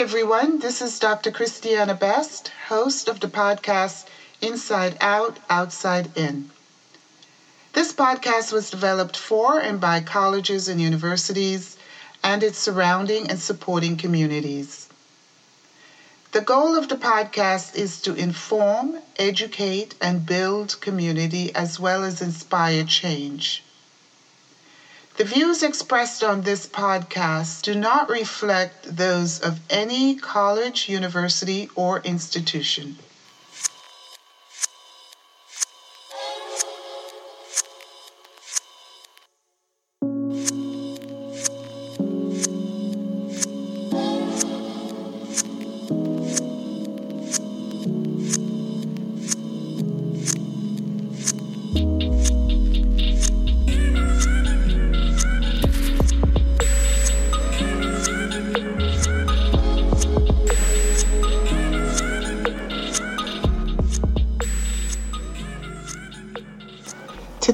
Hi, everyone. This is Dr. Christiana Best, host of the podcast Inside Out, Outside In. This podcast was developed for and by colleges and universities and its surrounding and supporting communities. The goal of the podcast is to inform, educate, and build community as well as inspire change. The views expressed on this podcast do not reflect those of any college, university, or institution.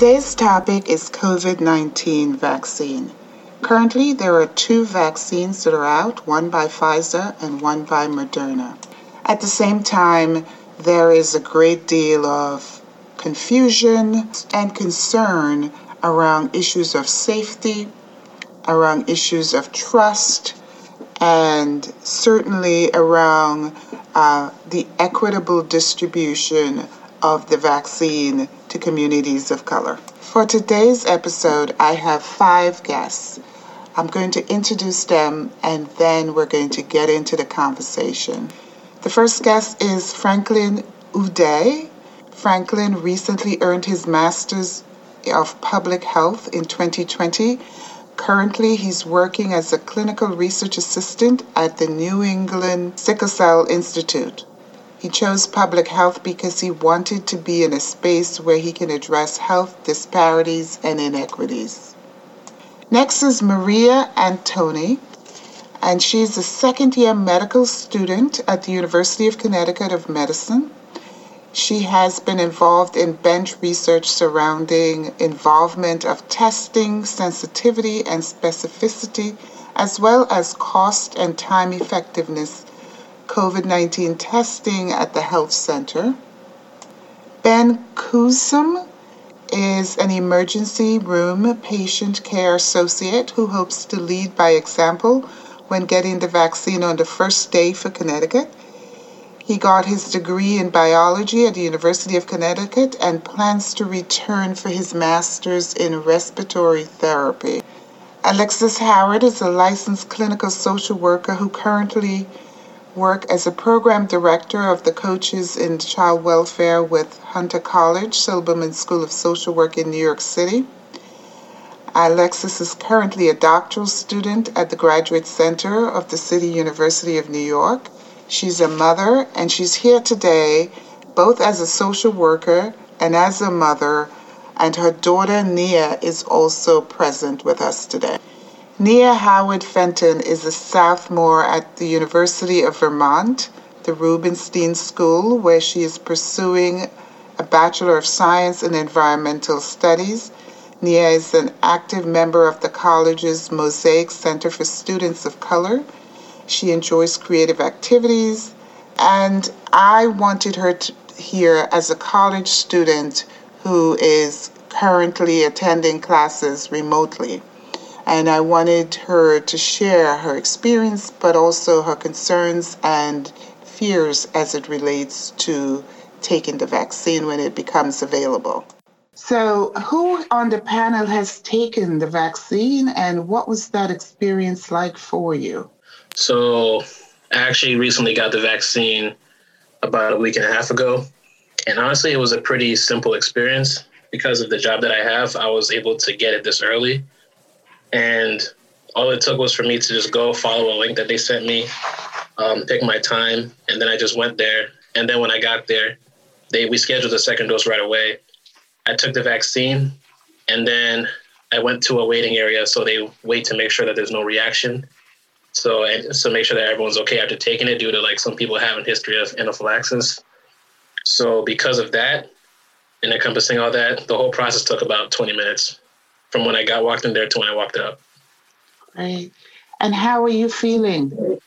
Today's topic is COVID 19 vaccine. Currently, there are two vaccines that are out, one by Pfizer and one by Moderna. At the same time, there is a great deal of confusion and concern around issues of safety, around issues of trust, and certainly around uh, the equitable distribution of the vaccine to communities of color. For today's episode, I have five guests. I'm going to introduce them and then we're going to get into the conversation. The first guest is Franklin Uday. Franklin recently earned his Master's of Public Health in 2020. Currently, he's working as a clinical research assistant at the New England Sickle Cell Institute. He chose public health because he wanted to be in a space where he can address health disparities and inequities. Next is Maria Antoni, and she's a second year medical student at the University of Connecticut of Medicine. She has been involved in bench research surrounding involvement of testing, sensitivity, and specificity, as well as cost and time effectiveness COVID 19 testing at the health center. Ben Kusum is an emergency room patient care associate who hopes to lead by example when getting the vaccine on the first day for Connecticut. He got his degree in biology at the University of Connecticut and plans to return for his master's in respiratory therapy. Alexis Howard is a licensed clinical social worker who currently work as a program director of the coaches in child welfare with Hunter College, Silberman School of Social Work in New York City. Alexis is currently a doctoral student at the Graduate Center of the City University of New York. She's a mother and she's here today both as a social worker and as a mother, and her daughter Nia is also present with us today. Nia Howard Fenton is a sophomore at the University of Vermont, the Rubenstein School, where she is pursuing a Bachelor of Science in Environmental Studies. Nia is an active member of the college's Mosaic Center for Students of Color. She enjoys creative activities, and I wanted her to here as a college student who is currently attending classes remotely and I wanted her to share her experience, but also her concerns and fears as it relates to taking the vaccine when it becomes available. So, who on the panel has taken the vaccine, and what was that experience like for you? So, I actually recently got the vaccine about a week and a half ago. And honestly, it was a pretty simple experience because of the job that I have. I was able to get it this early. And all it took was for me to just go follow a link that they sent me, um, pick my time, and then I just went there. And then when I got there, they we scheduled the second dose right away. I took the vaccine, and then I went to a waiting area. So they wait to make sure that there's no reaction. So and so make sure that everyone's okay after taking it, due to like some people having history of anaphylaxis. So because of that, and encompassing all that, the whole process took about 20 minutes from when I got walked in there to when I walked out. Great. And how are you feeling?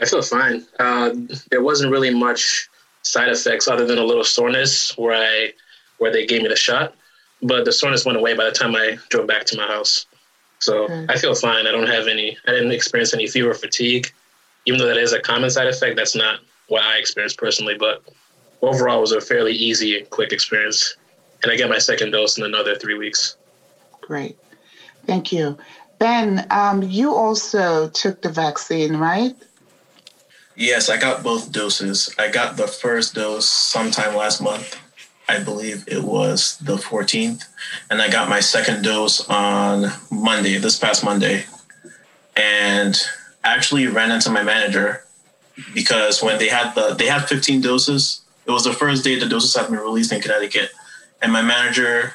I feel fine. Uh, there wasn't really much side effects other than a little soreness where I where they gave me the shot, but the soreness went away by the time I drove back to my house. So. I feel fine. I don't have any. I didn't experience any fever or fatigue, even though that is a common side effect. That's not what I experienced personally, but overall, it was a fairly easy, and quick experience. And I get my second dose in another three weeks. Great, thank you, Ben. Um, you also took the vaccine, right? Yes, I got both doses. I got the first dose sometime last month. I believe it was the 14th. And I got my second dose on Monday, this past Monday. And actually ran into my manager because when they had the they had 15 doses, it was the first day the doses had been released in Connecticut. And my manager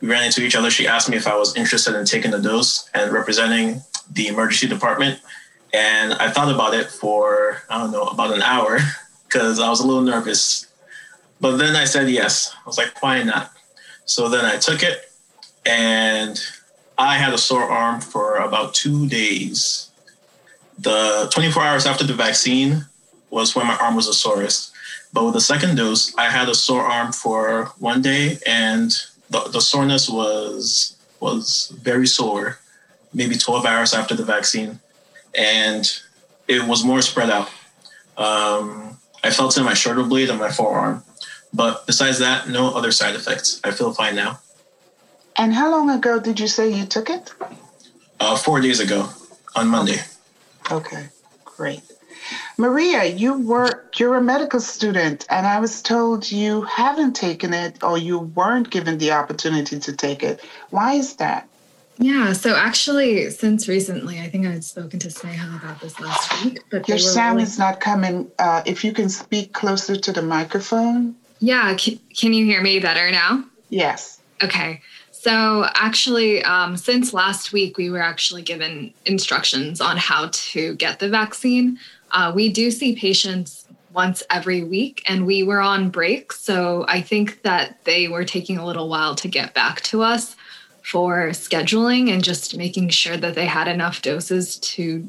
we ran into each other. She asked me if I was interested in taking the dose and representing the emergency department and I thought about it for, I don't know, about an hour because I was a little nervous. But then I said yes. I was like, why not? So then I took it and I had a sore arm for about two days. The 24 hours after the vaccine was when my arm was the sorest. But with the second dose, I had a sore arm for one day and the, the soreness was was very sore, maybe 12 hours after the vaccine and it was more spread out. Um, I felt it in my shoulder blade and my forearm, but besides that, no other side effects. I feel fine now. And how long ago did you say you took it? Uh, four days ago, on Monday. Okay, great. Maria, you work, you're a medical student, and I was told you haven't taken it or you weren't given the opportunity to take it. Why is that? Yeah, so actually, since recently, I think I had spoken to Sneha about this last week. But your sound really... is not coming. Uh, if you can speak closer to the microphone. Yeah, can, can you hear me better now? Yes. Okay. So actually, um, since last week, we were actually given instructions on how to get the vaccine. Uh, we do see patients once every week, and we were on break. So I think that they were taking a little while to get back to us for scheduling and just making sure that they had enough doses to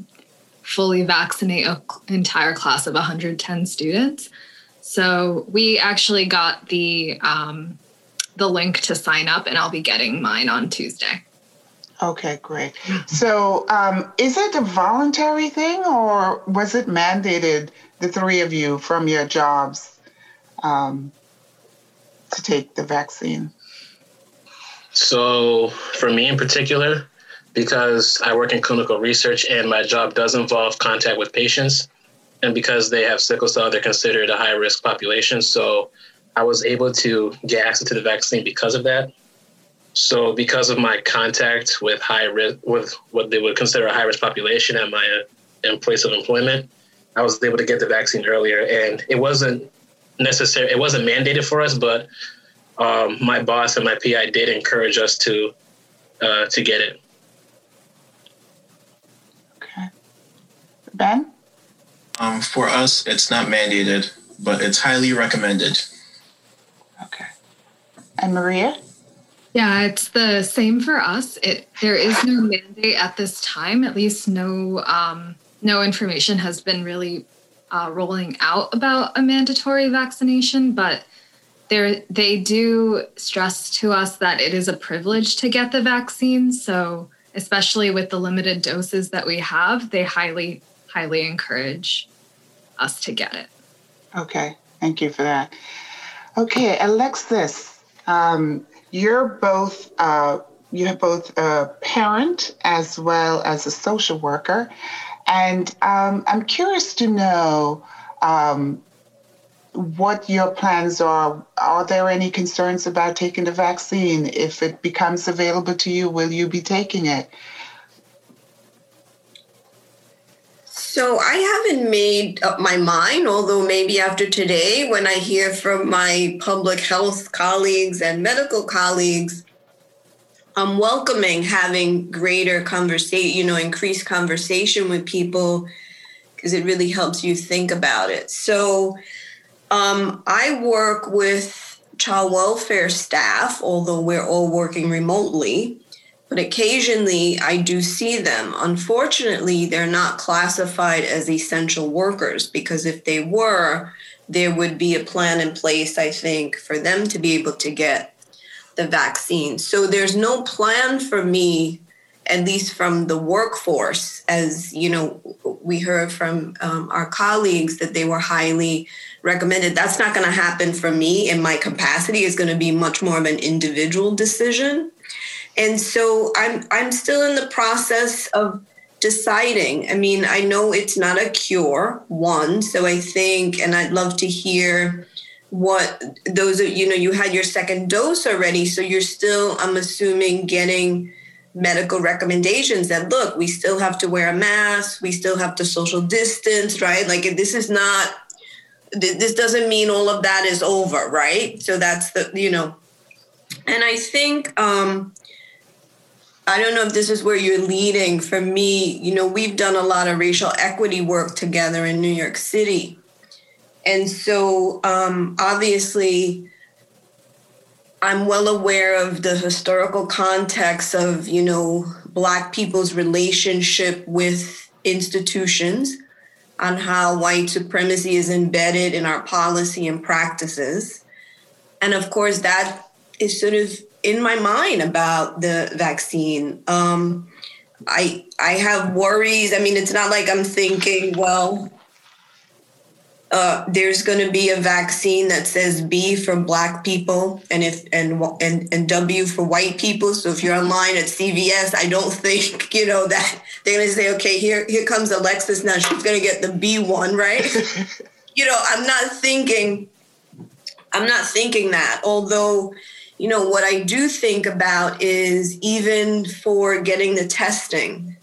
fully vaccinate an entire class of 110 students. So we actually got the um, the link to sign up, and I'll be getting mine on Tuesday. Okay, great. So, um, is it a voluntary thing, or was it mandated the three of you from your jobs um, to take the vaccine? So, for me in particular, because I work in clinical research and my job does involve contact with patients, and because they have sickle cell, they're considered a high risk population. So, I was able to get access to the vaccine because of that. So, because of my contact with high risk, with what they would consider a high risk population at my in place of employment, I was able to get the vaccine earlier, and it wasn't necessary. It wasn't mandated for us, but um, my boss and my PI did encourage us to uh, to get it. Okay, Ben. Um, for us, it's not mandated, but it's highly recommended. And Maria. Yeah, it's the same for us. It there is no mandate at this time. At least no um, no information has been really uh, rolling out about a mandatory vaccination, but there they do stress to us that it is a privilege to get the vaccine. So, especially with the limited doses that we have, they highly, highly encourage us to get it. Okay, thank you for that. Okay, Alexis, um, you're both uh, you have both a parent as well as a social worker, and um, I'm curious to know. Um, what your plans are. Are there any concerns about taking the vaccine? If it becomes available to you, will you be taking it? So I haven't made up my mind, although maybe after today, when I hear from my public health colleagues and medical colleagues, I'm welcoming having greater conversation, you know, increased conversation with people because it really helps you think about it. So um, I work with child welfare staff, although we're all working remotely. But occasionally I do see them. Unfortunately, they're not classified as essential workers because if they were, there would be a plan in place, I think, for them to be able to get the vaccine. So there's no plan for me, at least from the workforce, as you know, we heard from um, our colleagues that they were highly recommended. That's not going to happen for me in my capacity. It's going to be much more of an individual decision. And so I'm I'm still in the process of deciding. I mean, I know it's not a cure, one. So I think, and I'd love to hear what those, you know, you had your second dose already. So you're still, I'm assuming, getting medical recommendations that look, we still have to wear a mask, we still have to social distance, right? Like this is not, this doesn't mean all of that is over, right? So that's the, you know, and I think, um, I don't know if this is where you're leading. For me, you know, we've done a lot of racial equity work together in New York City. And so um, obviously, I'm well aware of the historical context of, you know, Black people's relationship with institutions, on how white supremacy is embedded in our policy and practices. And of course, that is sort of in my mind about the vaccine. Um, I I have worries. I mean, it's not like I'm thinking, well, uh, there's going to be a vaccine that says B for Black people and if and and and W for white people. So if you're online at CVS, I don't think you know that they're going to say, okay, here here comes Alexis now. She's going to get the B one, right? you know, I'm not thinking. I'm not thinking that. Although you know, what I do think about is even for getting the testing,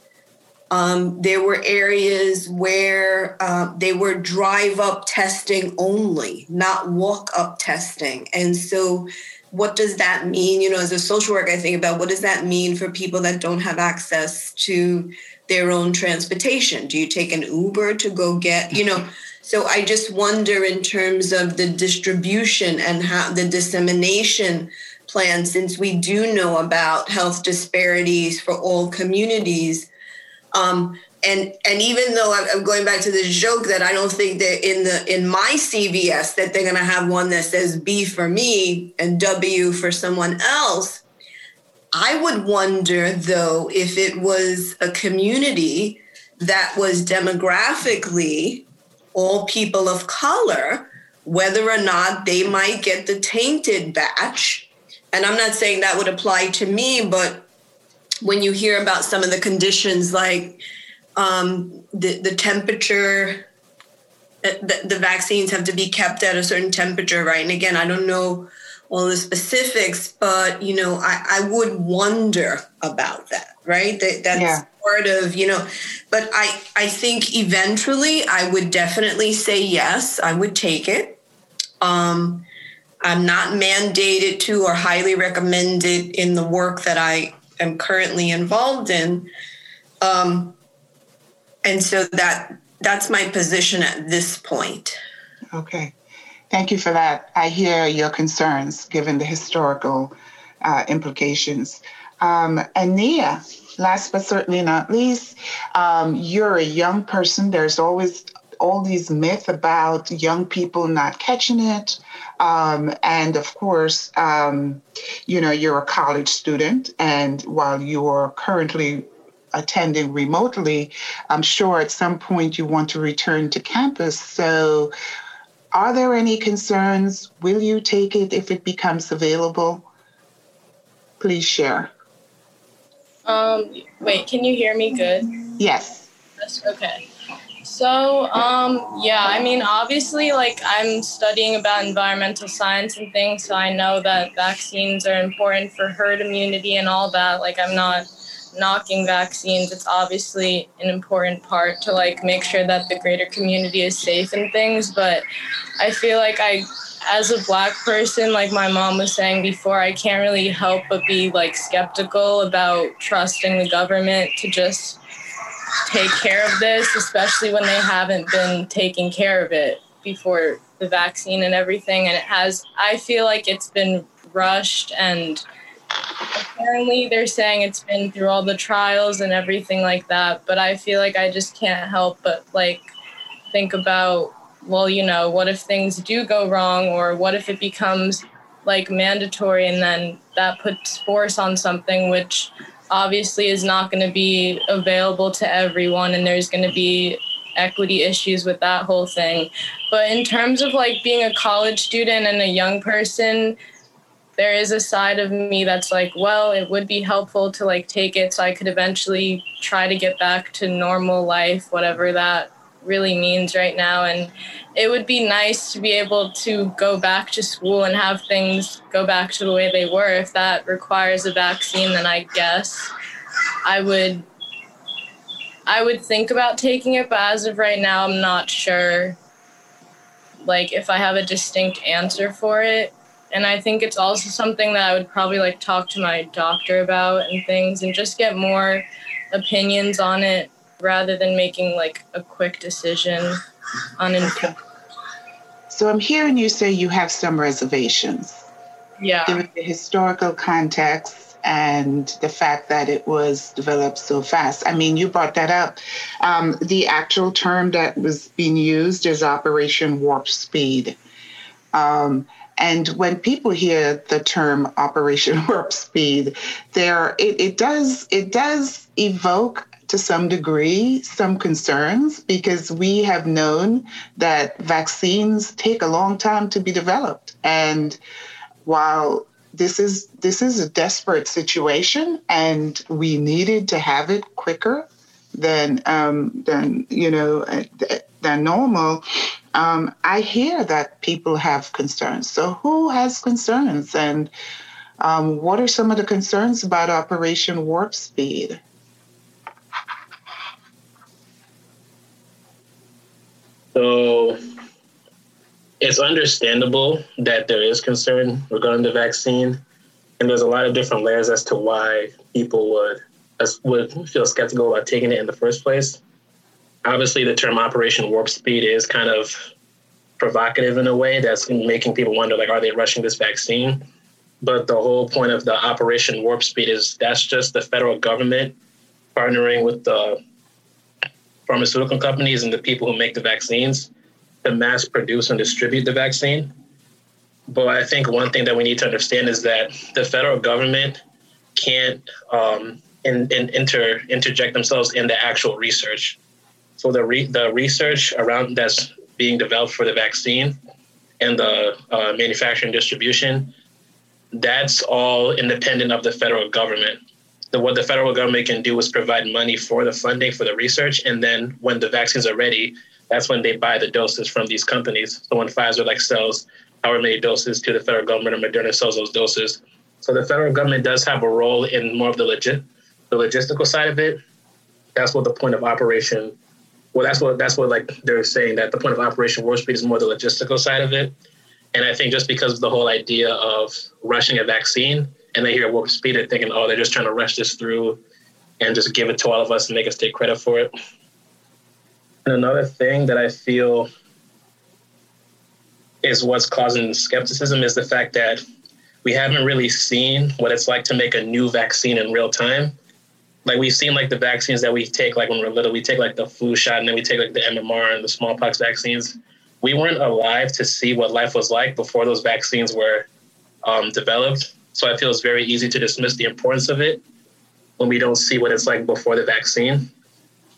um, there were areas where uh, they were drive up testing only, not walk up testing. And so, what does that mean? You know, as a social worker, I think about what does that mean for people that don't have access to their own transportation? Do you take an Uber to go get, you know? So I just wonder in terms of the distribution and how the dissemination plan, since we do know about health disparities for all communities. Um, and and even though I'm going back to this joke that I don't think that in the in my CVS that they're going to have one that says B for me and W for someone else, I would wonder though if it was a community that was demographically all people of color, whether or not they might get the tainted batch and I'm not saying that would apply to me, but when you hear about some of the conditions like um, the, the temperature, uh, the, the vaccines have to be kept at a certain temperature, right? And again, I don't know all the specifics, but you know, I, I would wonder about that, right? That that's yeah. part of, you know, but I I think eventually I would definitely say yes, I would take it. Um, I'm not mandated to or highly recommended in the work that I am currently involved in. Um, and so that that's my position at this point. Okay. Thank you for that. I hear your concerns given the historical uh, implications. Um, and Nia, last but certainly not least, um, you're a young person. There's always all these myths about young people not catching it. Um, and of course, um, you know, you're a college student, and while you're currently attending remotely, I'm sure at some point you want to return to campus. So, are there any concerns? Will you take it if it becomes available? Please share. Um, wait, can you hear me good? Yes. Yes, okay. So, um, yeah, I mean, obviously, like I'm studying about environmental science and things, so I know that vaccines are important for herd immunity and all that. Like, I'm not knocking vaccines. It's obviously an important part to like make sure that the greater community is safe and things. But I feel like I, as a black person, like my mom was saying before, I can't really help but be like skeptical about trusting the government to just take care of this, especially when they haven't been taking care of it before the vaccine and everything. And it has, I feel like it's been rushed and apparently they're saying it's been through all the trials and everything like that but i feel like i just can't help but like think about well you know what if things do go wrong or what if it becomes like mandatory and then that puts force on something which obviously is not going to be available to everyone and there's going to be equity issues with that whole thing. But in terms of like being a college student and a young person there is a side of me that's like, well, it would be helpful to like take it so I could eventually try to get back to normal life, whatever that really means right now. And it would be nice to be able to go back to school and have things go back to the way they were. If that requires a vaccine, then I guess I would I would think about taking it, but as of right now I'm not sure like if I have a distinct answer for it and I think it's also something that I would probably like talk to my doctor about and things and just get more opinions on it rather than making like a quick decision on it. So I'm hearing you say you have some reservations. Yeah. Given the historical context and the fact that it was developed so fast. I mean, you brought that up. Um, the actual term that was being used is Operation Warp Speed. Um, and when people hear the term Operation Warp Speed, there it, it does it does evoke to some degree some concerns because we have known that vaccines take a long time to be developed. And while this is this is a desperate situation and we needed to have it quicker than um, than you know than normal um, I hear that people have concerns. So, who has concerns, and um, what are some of the concerns about Operation Warp Speed? So, it's understandable that there is concern regarding the vaccine, and there's a lot of different layers as to why people would would feel skeptical about taking it in the first place. Obviously the term Operation Warp Speed is kind of provocative in a way that's making people wonder like are they rushing this vaccine? But the whole point of the operation warp speed is that's just the federal government partnering with the pharmaceutical companies and the people who make the vaccines to mass produce and distribute the vaccine but i think one thing that we need to understand is that the federal government can't um, in, in inter, interject themselves in the actual research so the re- the research around that's being developed for the vaccine and the uh, manufacturing distribution, that's all independent of the federal government. The, what the federal government can do is provide money for the funding for the research, and then when the vaccines are ready, that's when they buy the doses from these companies. So when Pfizer like sells however many doses to the federal government, or Moderna sells those doses. So the federal government does have a role in more of the legit, the logistical side of it. That's what the point of Operation well, that's what that's what like they're saying that the point of Operation Warp Speed is more the logistical side of it. And I think just because of the whole idea of rushing a vaccine, and they hear Warp Speed, they're thinking, oh, they're just trying to rush this through and just give it to all of us and make us take credit for it. And another thing that I feel is what's causing skepticism is the fact that we haven't really seen what it's like to make a new vaccine in real time. Like we've seen like the vaccines that we take like when we're little we take like the flu shot and then we take like the mmr and the smallpox vaccines. We weren't alive to see what life was like before those vaccines were um, developed so i feel it's very easy to dismiss the importance of it when we don't see what it's like before the vaccine.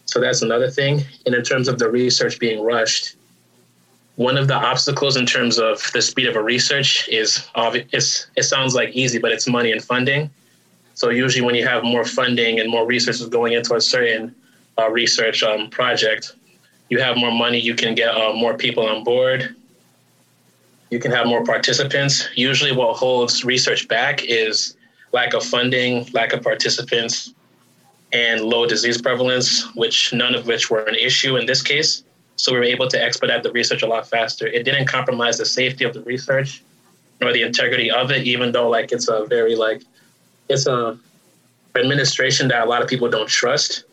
So that's another thing. And in terms of the research being rushed one of the obstacles in terms of the speed of a research is obvious it sounds like easy but it's money and funding. So usually when you have more funding and more resources going into a certain uh, research um, project, you have more money, you can get uh, more people on board, you can have more participants. Usually what holds research back is lack of funding, lack of participants, and low disease prevalence, which none of which were an issue in this case. So we were able to expedite the research a lot faster. It didn't compromise the safety of the research nor the integrity of it, even though like it's a very like it's a administration that a lot of people don't trust.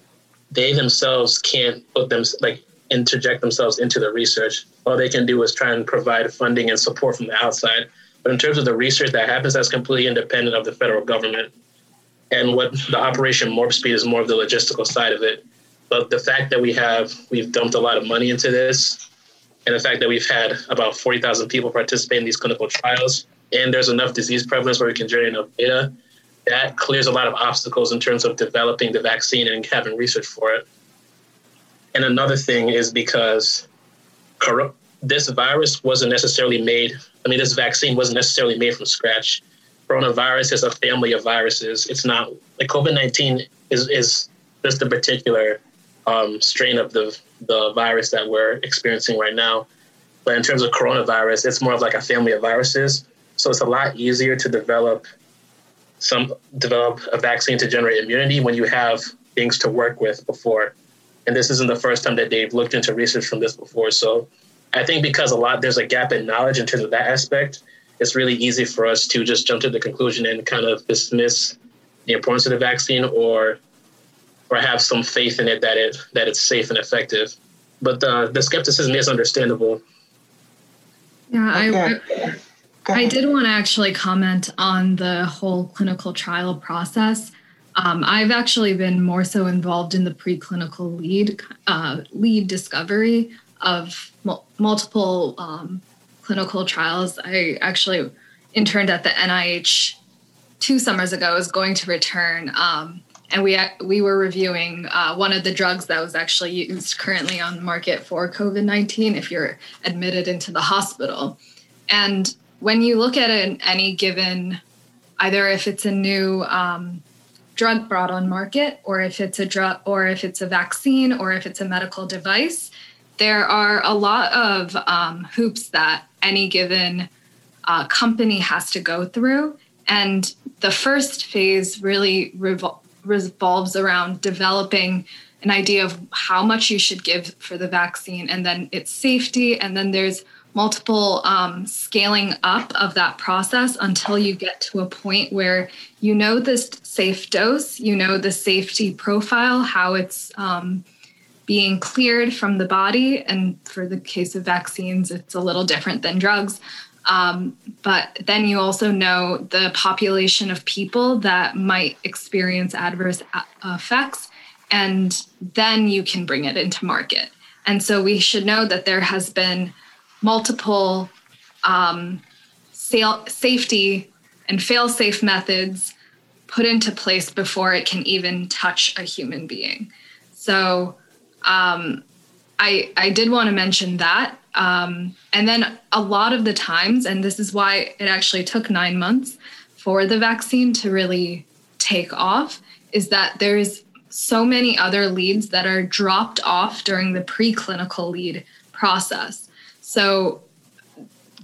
They themselves can't put them like interject themselves into the research. All they can do is try and provide funding and support from the outside. But in terms of the research that happens, that's completely independent of the federal government. And what the Operation Warp Speed is more of the logistical side of it. But the fact that we have we've dumped a lot of money into this, and the fact that we've had about forty thousand people participate in these clinical trials, and there's enough disease prevalence where we can generate enough data, that clears a lot of obstacles in terms of developing the vaccine and having research for it. And another thing is because this virus wasn't necessarily made, I mean, this vaccine wasn't necessarily made from scratch. Coronavirus is a family of viruses. It's not like COVID 19 is, is just a particular um, strain of the, the virus that we're experiencing right now. But in terms of coronavirus, it's more of like a family of viruses. So it's a lot easier to develop some develop a vaccine to generate immunity when you have things to work with before. And this isn't the first time that they've looked into research from this before. So I think because a lot there's a gap in knowledge in terms of that aspect, it's really easy for us to just jump to the conclusion and kind of dismiss the importance of the vaccine or or have some faith in it that it that it's safe and effective. But the the skepticism is understandable. Yeah. I, I did want to actually comment on the whole clinical trial process. Um, I've actually been more so involved in the preclinical lead uh, lead discovery of mul- multiple um, clinical trials. I actually interned at the NIH two summers ago. I was going to return, um, and we we were reviewing uh, one of the drugs that was actually used currently on the market for COVID nineteen. If you're admitted into the hospital, and when you look at an, any given, either if it's a new um, drug brought on market, or if it's a drug, or if it's a vaccine, or if it's a medical device, there are a lot of um, hoops that any given uh, company has to go through. And the first phase really revol- revolves around developing an idea of how much you should give for the vaccine and then its safety. And then there's multiple um, scaling up of that process until you get to a point where you know this safe dose, you know the safety profile, how it's um, being cleared from the body. And for the case of vaccines, it's a little different than drugs. Um, but then you also know the population of people that might experience adverse effects, and then you can bring it into market. And so we should know that there has been multiple um, safety and fail-safe methods put into place before it can even touch a human being. So um, I I did want to mention that. Um, and then a lot of the times, and this is why it actually took nine months for the vaccine to really take off, is that there's so many other leads that are dropped off during the preclinical lead process. So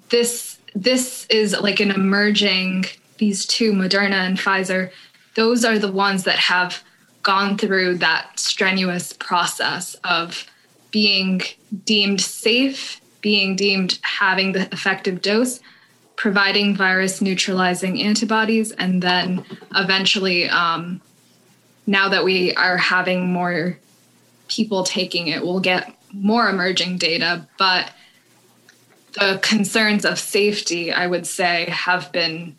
this this is like an emerging these two Moderna and Pfizer those are the ones that have gone through that strenuous process of being deemed safe, being deemed having the effective dose, providing virus neutralizing antibodies, and then eventually, um, now that we are having more people taking it, we'll get more emerging data. But the concerns of safety, I would say, have been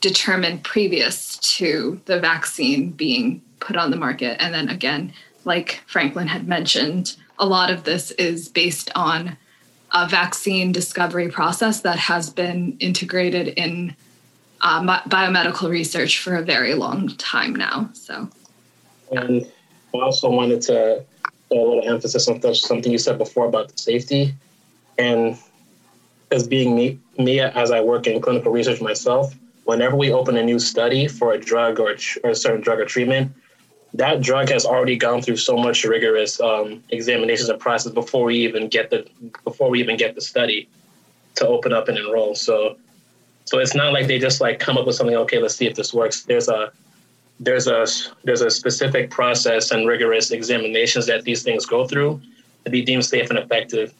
determined previous to the vaccine being put on the market. And then again, like Franklin had mentioned, a lot of this is based on a vaccine discovery process that has been integrated in um, biomedical research for a very long time now. So, and I also wanted to put a little emphasis on something you said before about the safety, and as being me, me as I work in clinical research myself, whenever we open a new study for a drug or, or a certain drug or treatment, that drug has already gone through so much rigorous um, examinations and process before we even get the before we even get the study to open up and enroll. So, so it's not like they just like come up with something. Okay, let's see if this works. There's a there's a there's a specific process and rigorous examinations that these things go through to be deemed safe and effective.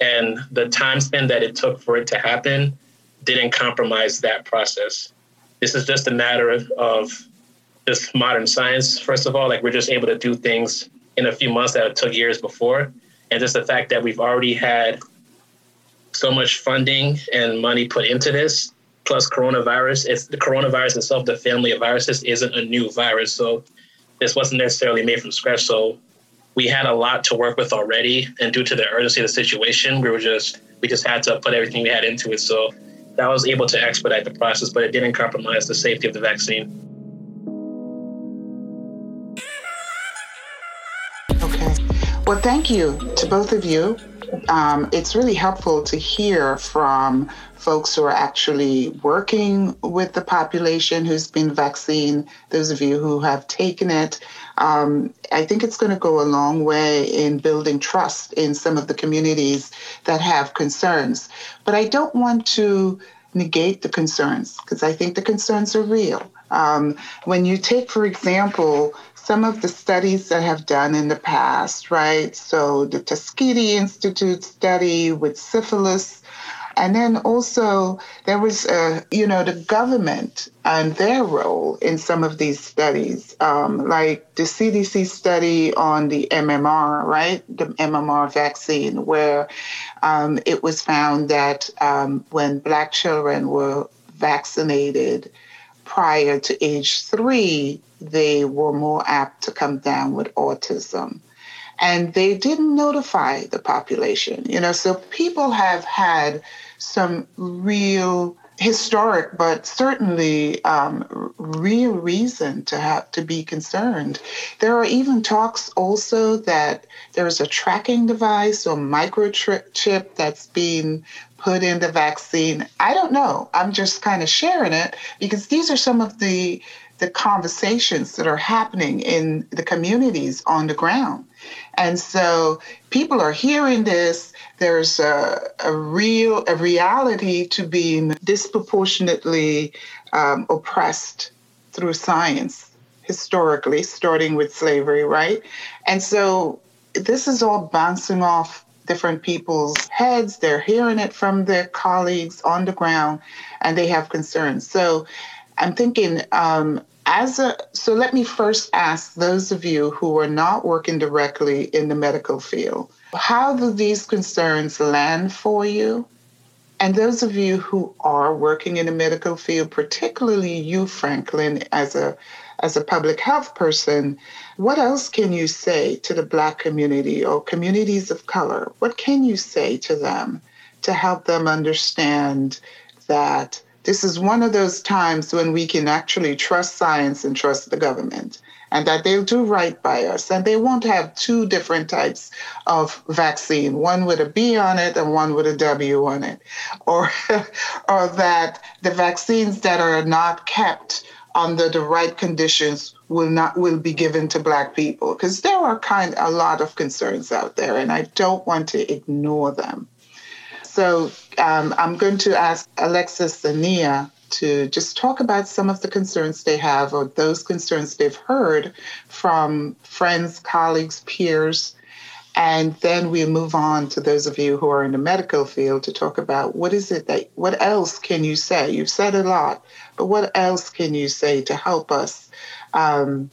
And the time span that it took for it to happen didn't compromise that process. This is just a matter of just modern science, first of all. Like we're just able to do things in a few months that took years before. And just the fact that we've already had so much funding and money put into this, plus coronavirus. It's the coronavirus itself, the family of viruses, isn't a new virus. So this wasn't necessarily made from scratch. So we had a lot to work with already, and due to the urgency of the situation, we were just we just had to put everything we had into it. So that was able to expedite the process, but it didn't compromise the safety of the vaccine. Okay. Well, thank you to both of you. Um, it's really helpful to hear from folks who are actually working with the population who's been vaccinated, those of you who have taken it. Um, I think it's going to go a long way in building trust in some of the communities that have concerns. But I don't want to negate the concerns because I think the concerns are real. Um, when you take, for example, some of the studies that have done in the past, right? So the Tuskegee Institute study with syphilis, and then also there was, uh, you know, the government and their role in some of these studies, um, like the CDC study on the MMR, right? The MMR vaccine, where um, it was found that um, when Black children were vaccinated prior to age three, they were more apt to come down with autism and they didn't notify the population you know so people have had some real historic, but certainly um, real reason to have to be concerned. There are even talks also that there's a tracking device or microchip that's being put in the vaccine. I don't know. I'm just kind of sharing it because these are some of the the conversations that are happening in the communities on the ground. And so people are hearing this. There's a, a real, a reality to being disproportionately um, oppressed through science historically, starting with slavery, right? And so this is all bouncing off different people's heads. They're hearing it from their colleagues on the ground, and they have concerns. So I'm thinking, um, as a so let me first ask those of you who are not working directly in the medical field how do these concerns land for you? And those of you who are working in the medical field particularly you franklin as a as a public health person what else can you say to the black community or communities of color? What can you say to them to help them understand that this is one of those times when we can actually trust science and trust the government and that they'll do right by us. And they won't have two different types of vaccine, one with a B on it and one with a W on it. Or, or that the vaccines that are not kept under the right conditions will not will be given to black people because there are kind a lot of concerns out there and I don't want to ignore them. So um, I'm going to ask Alexis and Nia to just talk about some of the concerns they have or those concerns they've heard from friends, colleagues, peers. And then we'll move on to those of you who are in the medical field to talk about what is it that, what else can you say? You've said a lot, but what else can you say to help us um,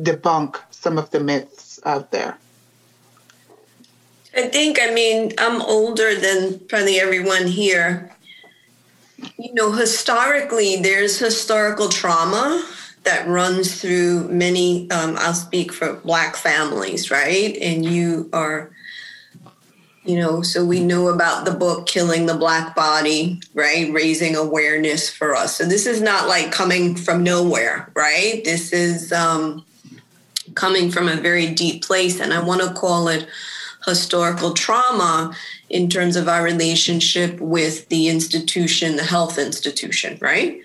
debunk some of the myths out there? I think, I mean, I'm older than probably everyone here. You know, historically, there's historical trauma that runs through many, um, I'll speak for Black families, right? And you are, you know, so we know about the book Killing the Black Body, right? Raising awareness for us. So this is not like coming from nowhere, right? This is um, coming from a very deep place. And I want to call it historical trauma in terms of our relationship with the institution, the health institution, right?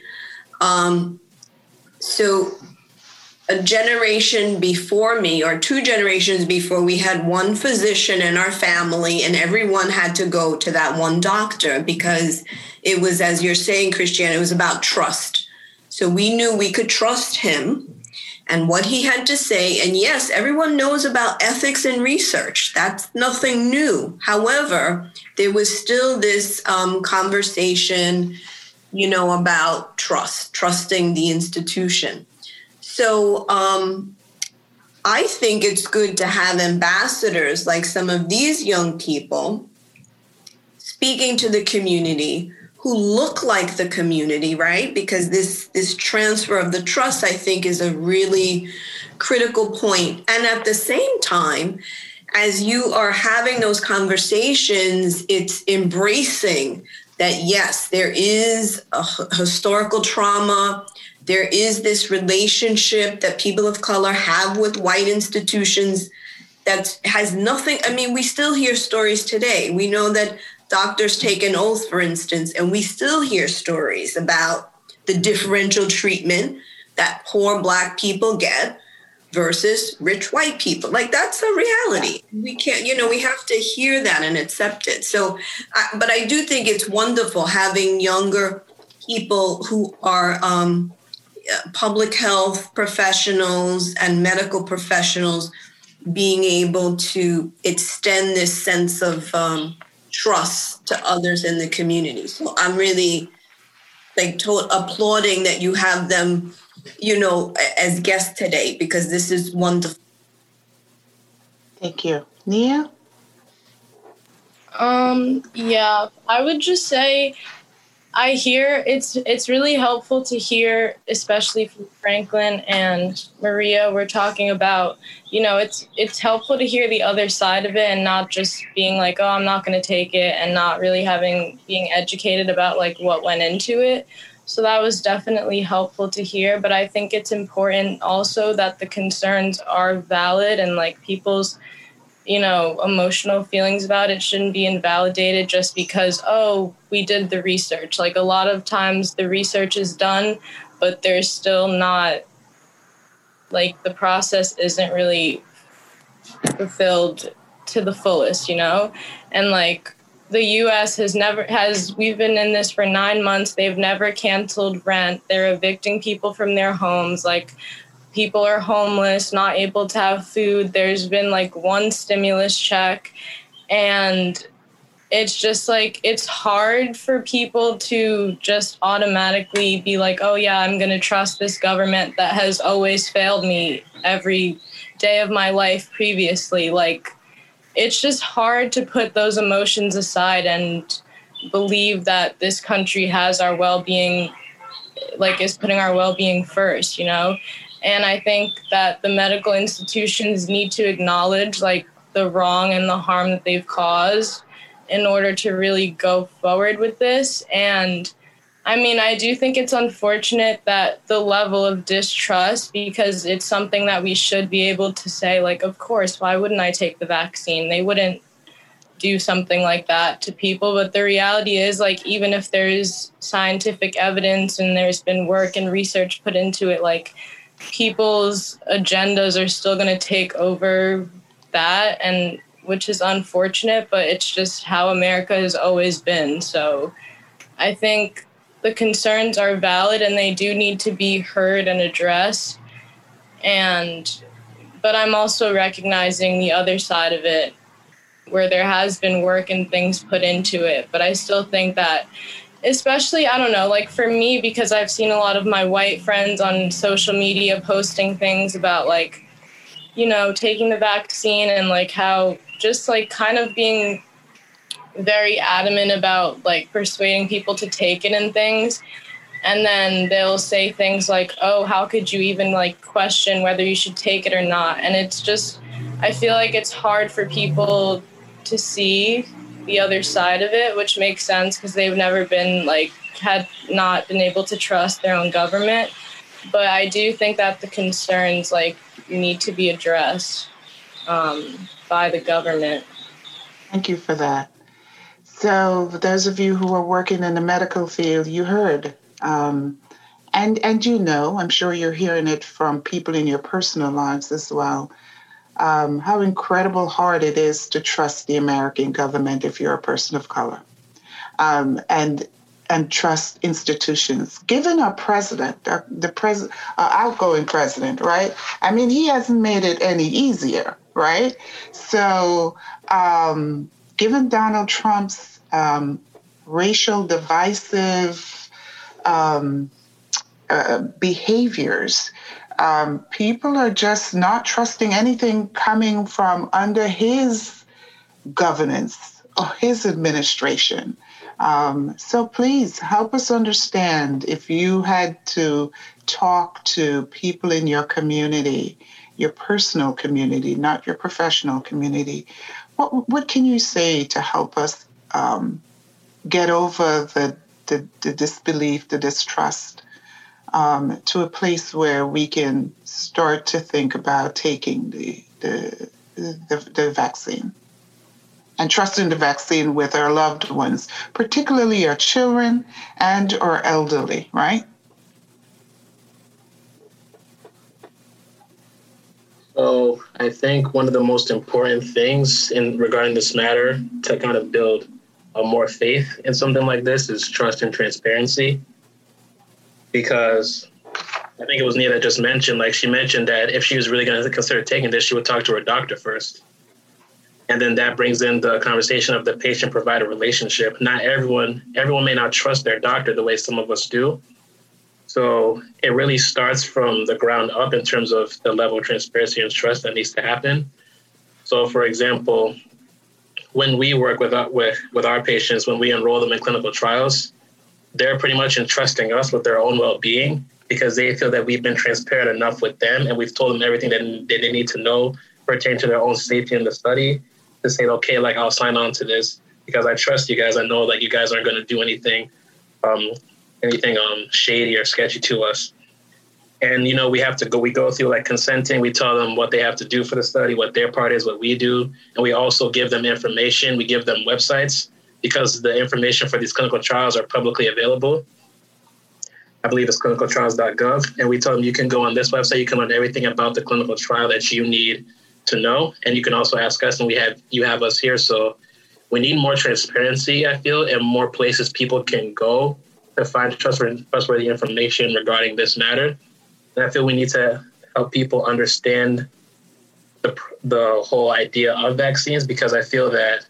Um, so, a generation before me, or two generations before, we had one physician in our family, and everyone had to go to that one doctor because it was, as you're saying, Christiane, it was about trust. So, we knew we could trust him and what he had to say. And yes, everyone knows about ethics and research. That's nothing new. However, there was still this um, conversation, you know, about trust, trusting the institution. So um, I think it's good to have ambassadors like some of these young people speaking to the community who look like the community, right? Because this this transfer of the trust, I think, is a really critical point. And at the same time, as you are having those conversations, it's embracing that yes, there is a historical trauma. There is this relationship that people of color have with white institutions that has nothing. I mean, we still hear stories today. We know that doctors take an oath, for instance, and we still hear stories about the differential treatment that poor Black people get versus rich white people. Like that's a reality. We can't, you know, we have to hear that and accept it. So, I, but I do think it's wonderful having younger people who are um, public health professionals and medical professionals being able to extend this sense of um, trust to others in the community. So I'm really like to- applauding that you have them you know, as guests today because this is wonderful. Thank you. Nia? Um, yeah, I would just say I hear it's it's really helpful to hear, especially from Franklin and Maria. We're talking about, you know, it's it's helpful to hear the other side of it and not just being like, oh, I'm not going to take it, and not really having being educated about like what went into it. So that was definitely helpful to hear. But I think it's important also that the concerns are valid and like people's, you know, emotional feelings about it shouldn't be invalidated just because, oh, we did the research. Like a lot of times the research is done, but there's still not, like, the process isn't really fulfilled to the fullest, you know? And like, the US has never has we've been in this for 9 months they've never canceled rent they're evicting people from their homes like people are homeless not able to have food. There's been like one stimulus check and it's just like it's hard for people to just automatically be like oh yeah i'm going to trust this government that has always failed me every day of my life previously. Like it's just hard to put those emotions aside and believe that this country has our well-being like is putting our well-being first you know and i think that the medical institutions need to acknowledge like the wrong and the harm that they've caused in order to really go forward with this and I mean, I do think it's unfortunate that the level of distrust, because it's something that we should be able to say, like, of course, why wouldn't I take the vaccine? They wouldn't do something like that to people. But the reality is, like, even if there's scientific evidence and there's been work and research put into it, like, people's agendas are still going to take over that. And which is unfortunate, but it's just how America has always been. So I think the concerns are valid and they do need to be heard and addressed. And but I'm also recognizing the other side of it where there has been work and things put into it. But I still think that especially I don't know, like for me because I've seen a lot of my white friends on social media posting things about like you know, taking the vaccine and like how just like kind of being very adamant about like persuading people to take it and things. And then they'll say things like oh how could you even like question whether you should take it or not? And it's just i feel like it's hard for people to see the other side of it which makes sense because they've never been like had not been able to trust their own government but i do think that the concerns like need to be addressed um, by the government thank you for that so, those of you who are working in the medical field, you heard, um, and and you know, I'm sure you're hearing it from people in your personal lives as well. Um, how incredible hard it is to trust the American government if you're a person of color, um, and and trust institutions. Given our president, our, the president, our outgoing president, right? I mean, he hasn't made it any easier, right? So. Um, given Donald Trump's um, racial divisive um, uh, behaviors, um, people are just not trusting anything coming from under his governance or his administration. Um, so please help us understand if you had to talk to people in your community, your personal community, not your professional community, what, what can you say to help us um, get over the, the, the, disbelief, the distrust, um, to a place where we can start to think about taking the, the, the, the vaccine? and trusting the vaccine with our loved ones, particularly our children and our elderly, right? So I think one of the most important things in regarding this matter to kind of build a more faith in something like this is trust and transparency. Because I think it was Nia that just mentioned, like she mentioned that if she was really going to consider taking this, she would talk to her doctor first. And then that brings in the conversation of the patient provider relationship. Not everyone, everyone may not trust their doctor the way some of us do. So it really starts from the ground up in terms of the level of transparency and trust that needs to happen. So, for example, when we work with with with our patients, when we enroll them in clinical trials, they're pretty much entrusting us with their own well-being because they feel that we've been transparent enough with them and we've told them everything that they need to know pertaining to their own safety in the study to say, okay, like I'll sign on to this because I trust you guys. I know like you guys aren't going to do anything um, anything um, shady or sketchy to us. And you know, we have to go. We go through like consenting. We tell them what they have to do for the study, what their part is, what we do, and we also give them information. We give them websites because the information for these clinical trials are publicly available. I believe it's clinicaltrials.gov, and we tell them you can go on this website. You can learn everything about the clinical trial that you need to know, and you can also ask us, and we have you have us here. So we need more transparency. I feel, and more places people can go to find trustworthy, trustworthy information regarding this matter. And I feel we need to help people understand the, the whole idea of vaccines because I feel that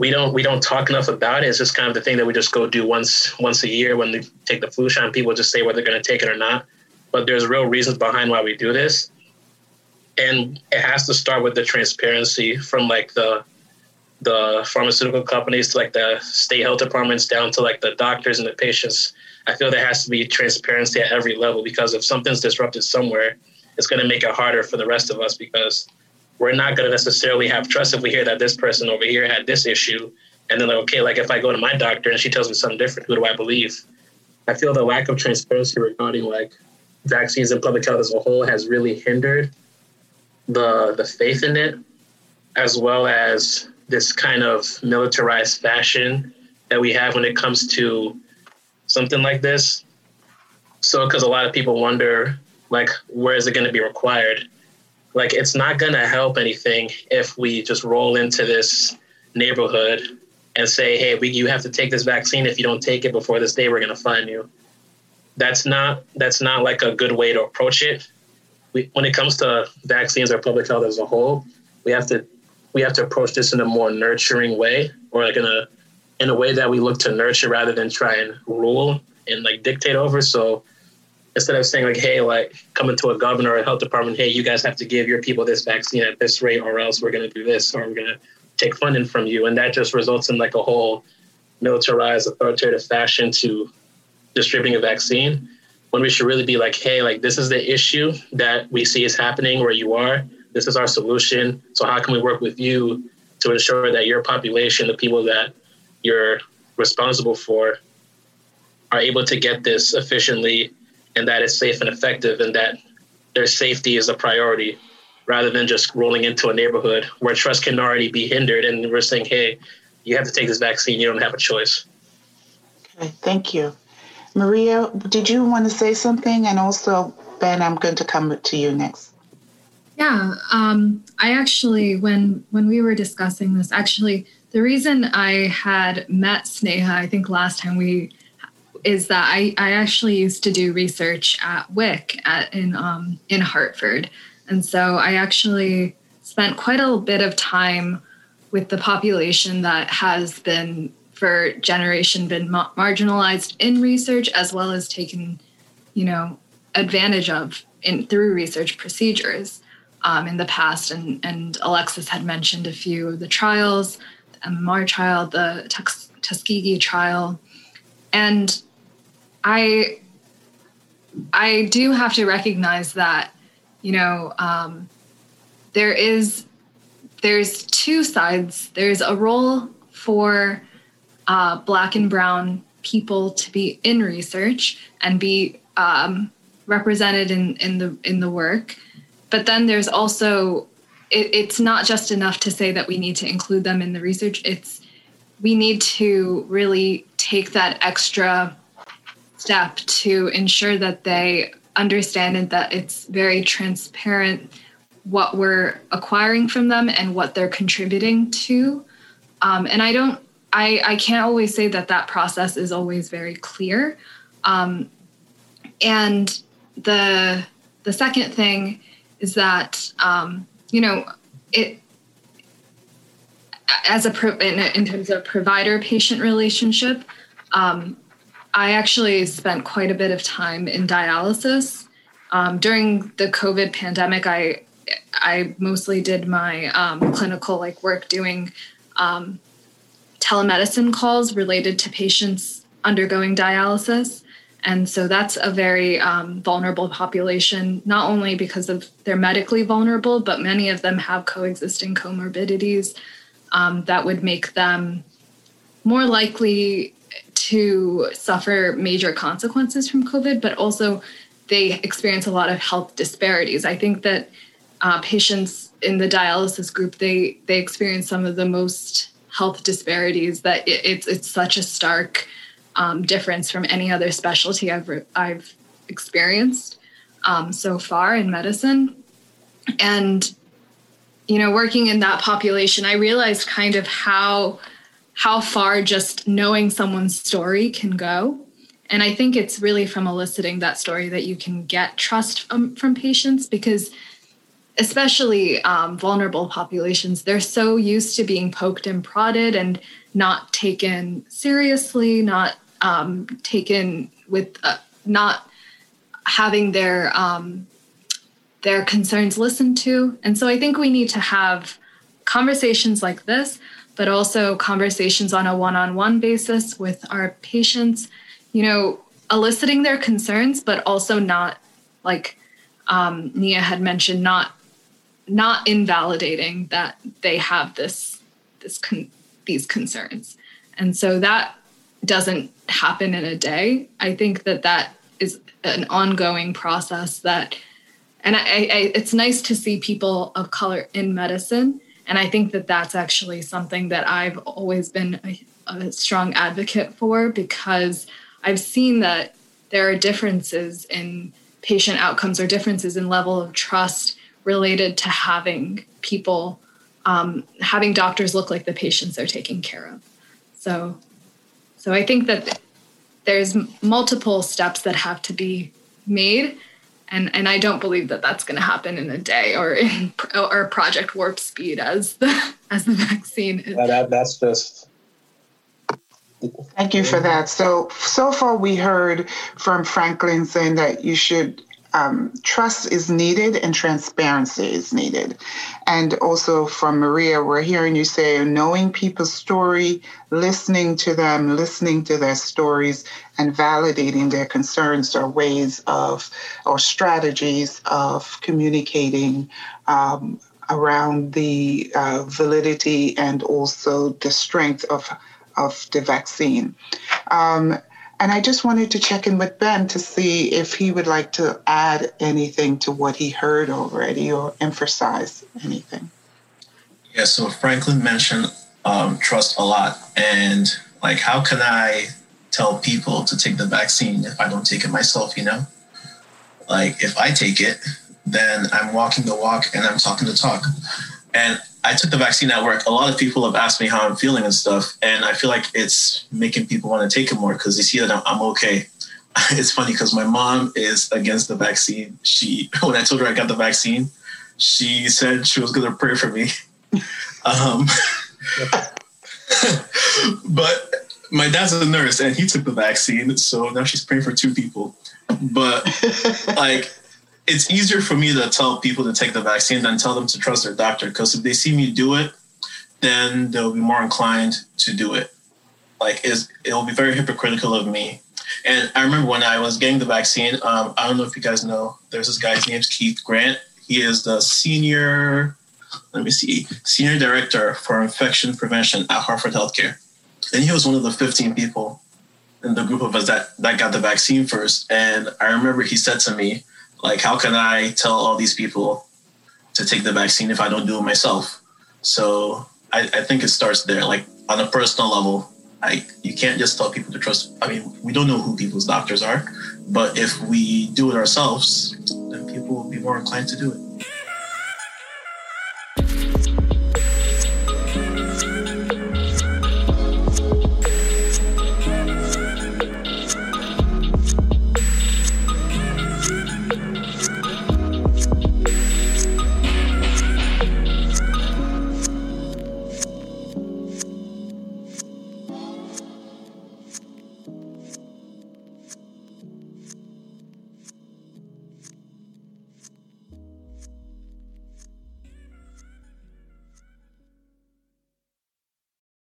we don't we don't talk enough about it. It's just kind of the thing that we just go do once once a year when they take the flu shot. And People just say whether they're going to take it or not. But there's real reasons behind why we do this, and it has to start with the transparency from like the the pharmaceutical companies to like the state health departments down to like the doctors and the patients. I feel there has to be transparency at every level because if something's disrupted somewhere, it's going to make it harder for the rest of us because we're not going to necessarily have trust if we hear that this person over here had this issue. And then, like, okay, like if I go to my doctor and she tells me something different, who do I believe? I feel the lack of transparency regarding like vaccines and public health as a whole has really hindered the the faith in it, as well as this kind of militarized fashion that we have when it comes to something like this. So, because a lot of people wonder, like, where is it going to be required? Like, it's not going to help anything if we just roll into this neighborhood and say, hey, we, you have to take this vaccine. If you don't take it before this day, we're going to fine you. That's not that's not like a good way to approach it. We, when it comes to vaccines or public health as a whole, we have to we have to approach this in a more nurturing way or like in a in a way that we look to nurture rather than try and rule and like dictate over so instead of saying like hey like coming to a governor or a health department hey you guys have to give your people this vaccine at this rate or else we're going to do this or we're going to take funding from you and that just results in like a whole militarized authoritative fashion to distributing a vaccine when we should really be like hey like this is the issue that we see is happening where you are this is our solution. So how can we work with you to ensure that your population, the people that you're responsible for, are able to get this efficiently and that it's safe and effective and that their safety is a priority rather than just rolling into a neighborhood where trust can already be hindered and we're saying, hey, you have to take this vaccine, you don't have a choice. Okay, thank you. Maria, did you want to say something? And also, Ben, I'm going to come to you next. Yeah, um, I actually, when when we were discussing this, actually, the reason I had met Sneha, I think last time we, is that I, I actually used to do research at WIC at, in um, in Hartford, and so I actually spent quite a bit of time with the population that has been for generation been ma- marginalized in research as well as taken, you know, advantage of in through research procedures um, in the past, and, and Alexis had mentioned a few of the trials the MMR trial, the Tuskegee trial, and I I do have to recognize that you know um, there is there's two sides. There's a role for uh, Black and Brown people to be in research and be um, represented in, in the in the work, but then there's also it, it's not just enough to say that we need to include them in the research. It's we need to really take that extra step to ensure that they understand and that it's very transparent what we're acquiring from them and what they're contributing to. Um, and I don't, I, I can't always say that that process is always very clear. Um, and the the second thing is that um, you know it as a in, in terms of provider patient relationship. Um, I actually spent quite a bit of time in dialysis um, during the COVID pandemic. I I mostly did my um, clinical like work doing um, telemedicine calls related to patients undergoing dialysis. And so that's a very um, vulnerable population, not only because of they're medically vulnerable, but many of them have coexisting comorbidities um, that would make them more likely to suffer major consequences from COVID, but also they experience a lot of health disparities. I think that uh, patients in the dialysis group they they experience some of the most health disparities that it, it's it's such a stark um, difference from any other specialty I've I've experienced um, so far in medicine, and you know working in that population, I realized kind of how how far just knowing someone's story can go. And I think it's really from eliciting that story that you can get trust from, from patients because especially um, vulnerable populations, they're so used to being poked and prodded and not taken seriously, not um, taken with, uh, not having their um, their concerns listened to. And so I think we need to have conversations like this, but also conversations on a one-on-one basis with our patients. You know, eliciting their concerns, but also not like um, Nia had mentioned, not not invalidating that they have this this con- these concerns and so that doesn't happen in a day i think that that is an ongoing process that and I, I, it's nice to see people of color in medicine and i think that that's actually something that i've always been a, a strong advocate for because i've seen that there are differences in patient outcomes or differences in level of trust related to having people, um, having doctors look like the patients they're taking care of. So, so I think that there's multiple steps that have to be made, and and I don't believe that that's going to happen in a day or in or Project Warp Speed as the as the vaccine. Is. that, that's just Thank you for that. So, so far we heard from Franklin saying that you should um, trust is needed and transparency is needed. And also from Maria, we're hearing you say knowing people's story, listening to them, listening to their stories, and validating their concerns are ways of or strategies of communicating um, around the uh, validity and also the strength of of the vaccine. Um, and I just wanted to check in with Ben to see if he would like to add anything to what he heard already or emphasize anything. Yeah, so Franklin mentioned um, trust a lot. And like, how can I tell people to take the vaccine if I don't take it myself, you know? Like, if I take it, then I'm walking the walk and I'm talking the talk. And I took the vaccine at work. A lot of people have asked me how I'm feeling and stuff, and I feel like it's making people want to take it more because they see that I'm, okay. It's funny because my mom is against the vaccine. She, when I told her I got the vaccine, she said she was going to pray for me. Um, but my dad's a nurse and he took the vaccine, so now she's praying for two people. But like it's easier for me to tell people to take the vaccine than tell them to trust their doctor because if they see me do it then they'll be more inclined to do it. Like, it'll be very hypocritical of me. And I remember when I was getting the vaccine. Um, I don't know if you guys know. There's this guy. His name's Keith Grant. He is the senior. Let me see, senior director for infection prevention at Hartford Healthcare, and he was one of the 15 people in the group of us that that got the vaccine first. And I remember he said to me, like, how can I tell all these people to take the vaccine if I don't do it myself? So I, I think it starts there, like on a personal level. I you can't just tell people to trust. I mean, we don't know who people's doctors are, but if we do it ourselves, then people will be more inclined to do it.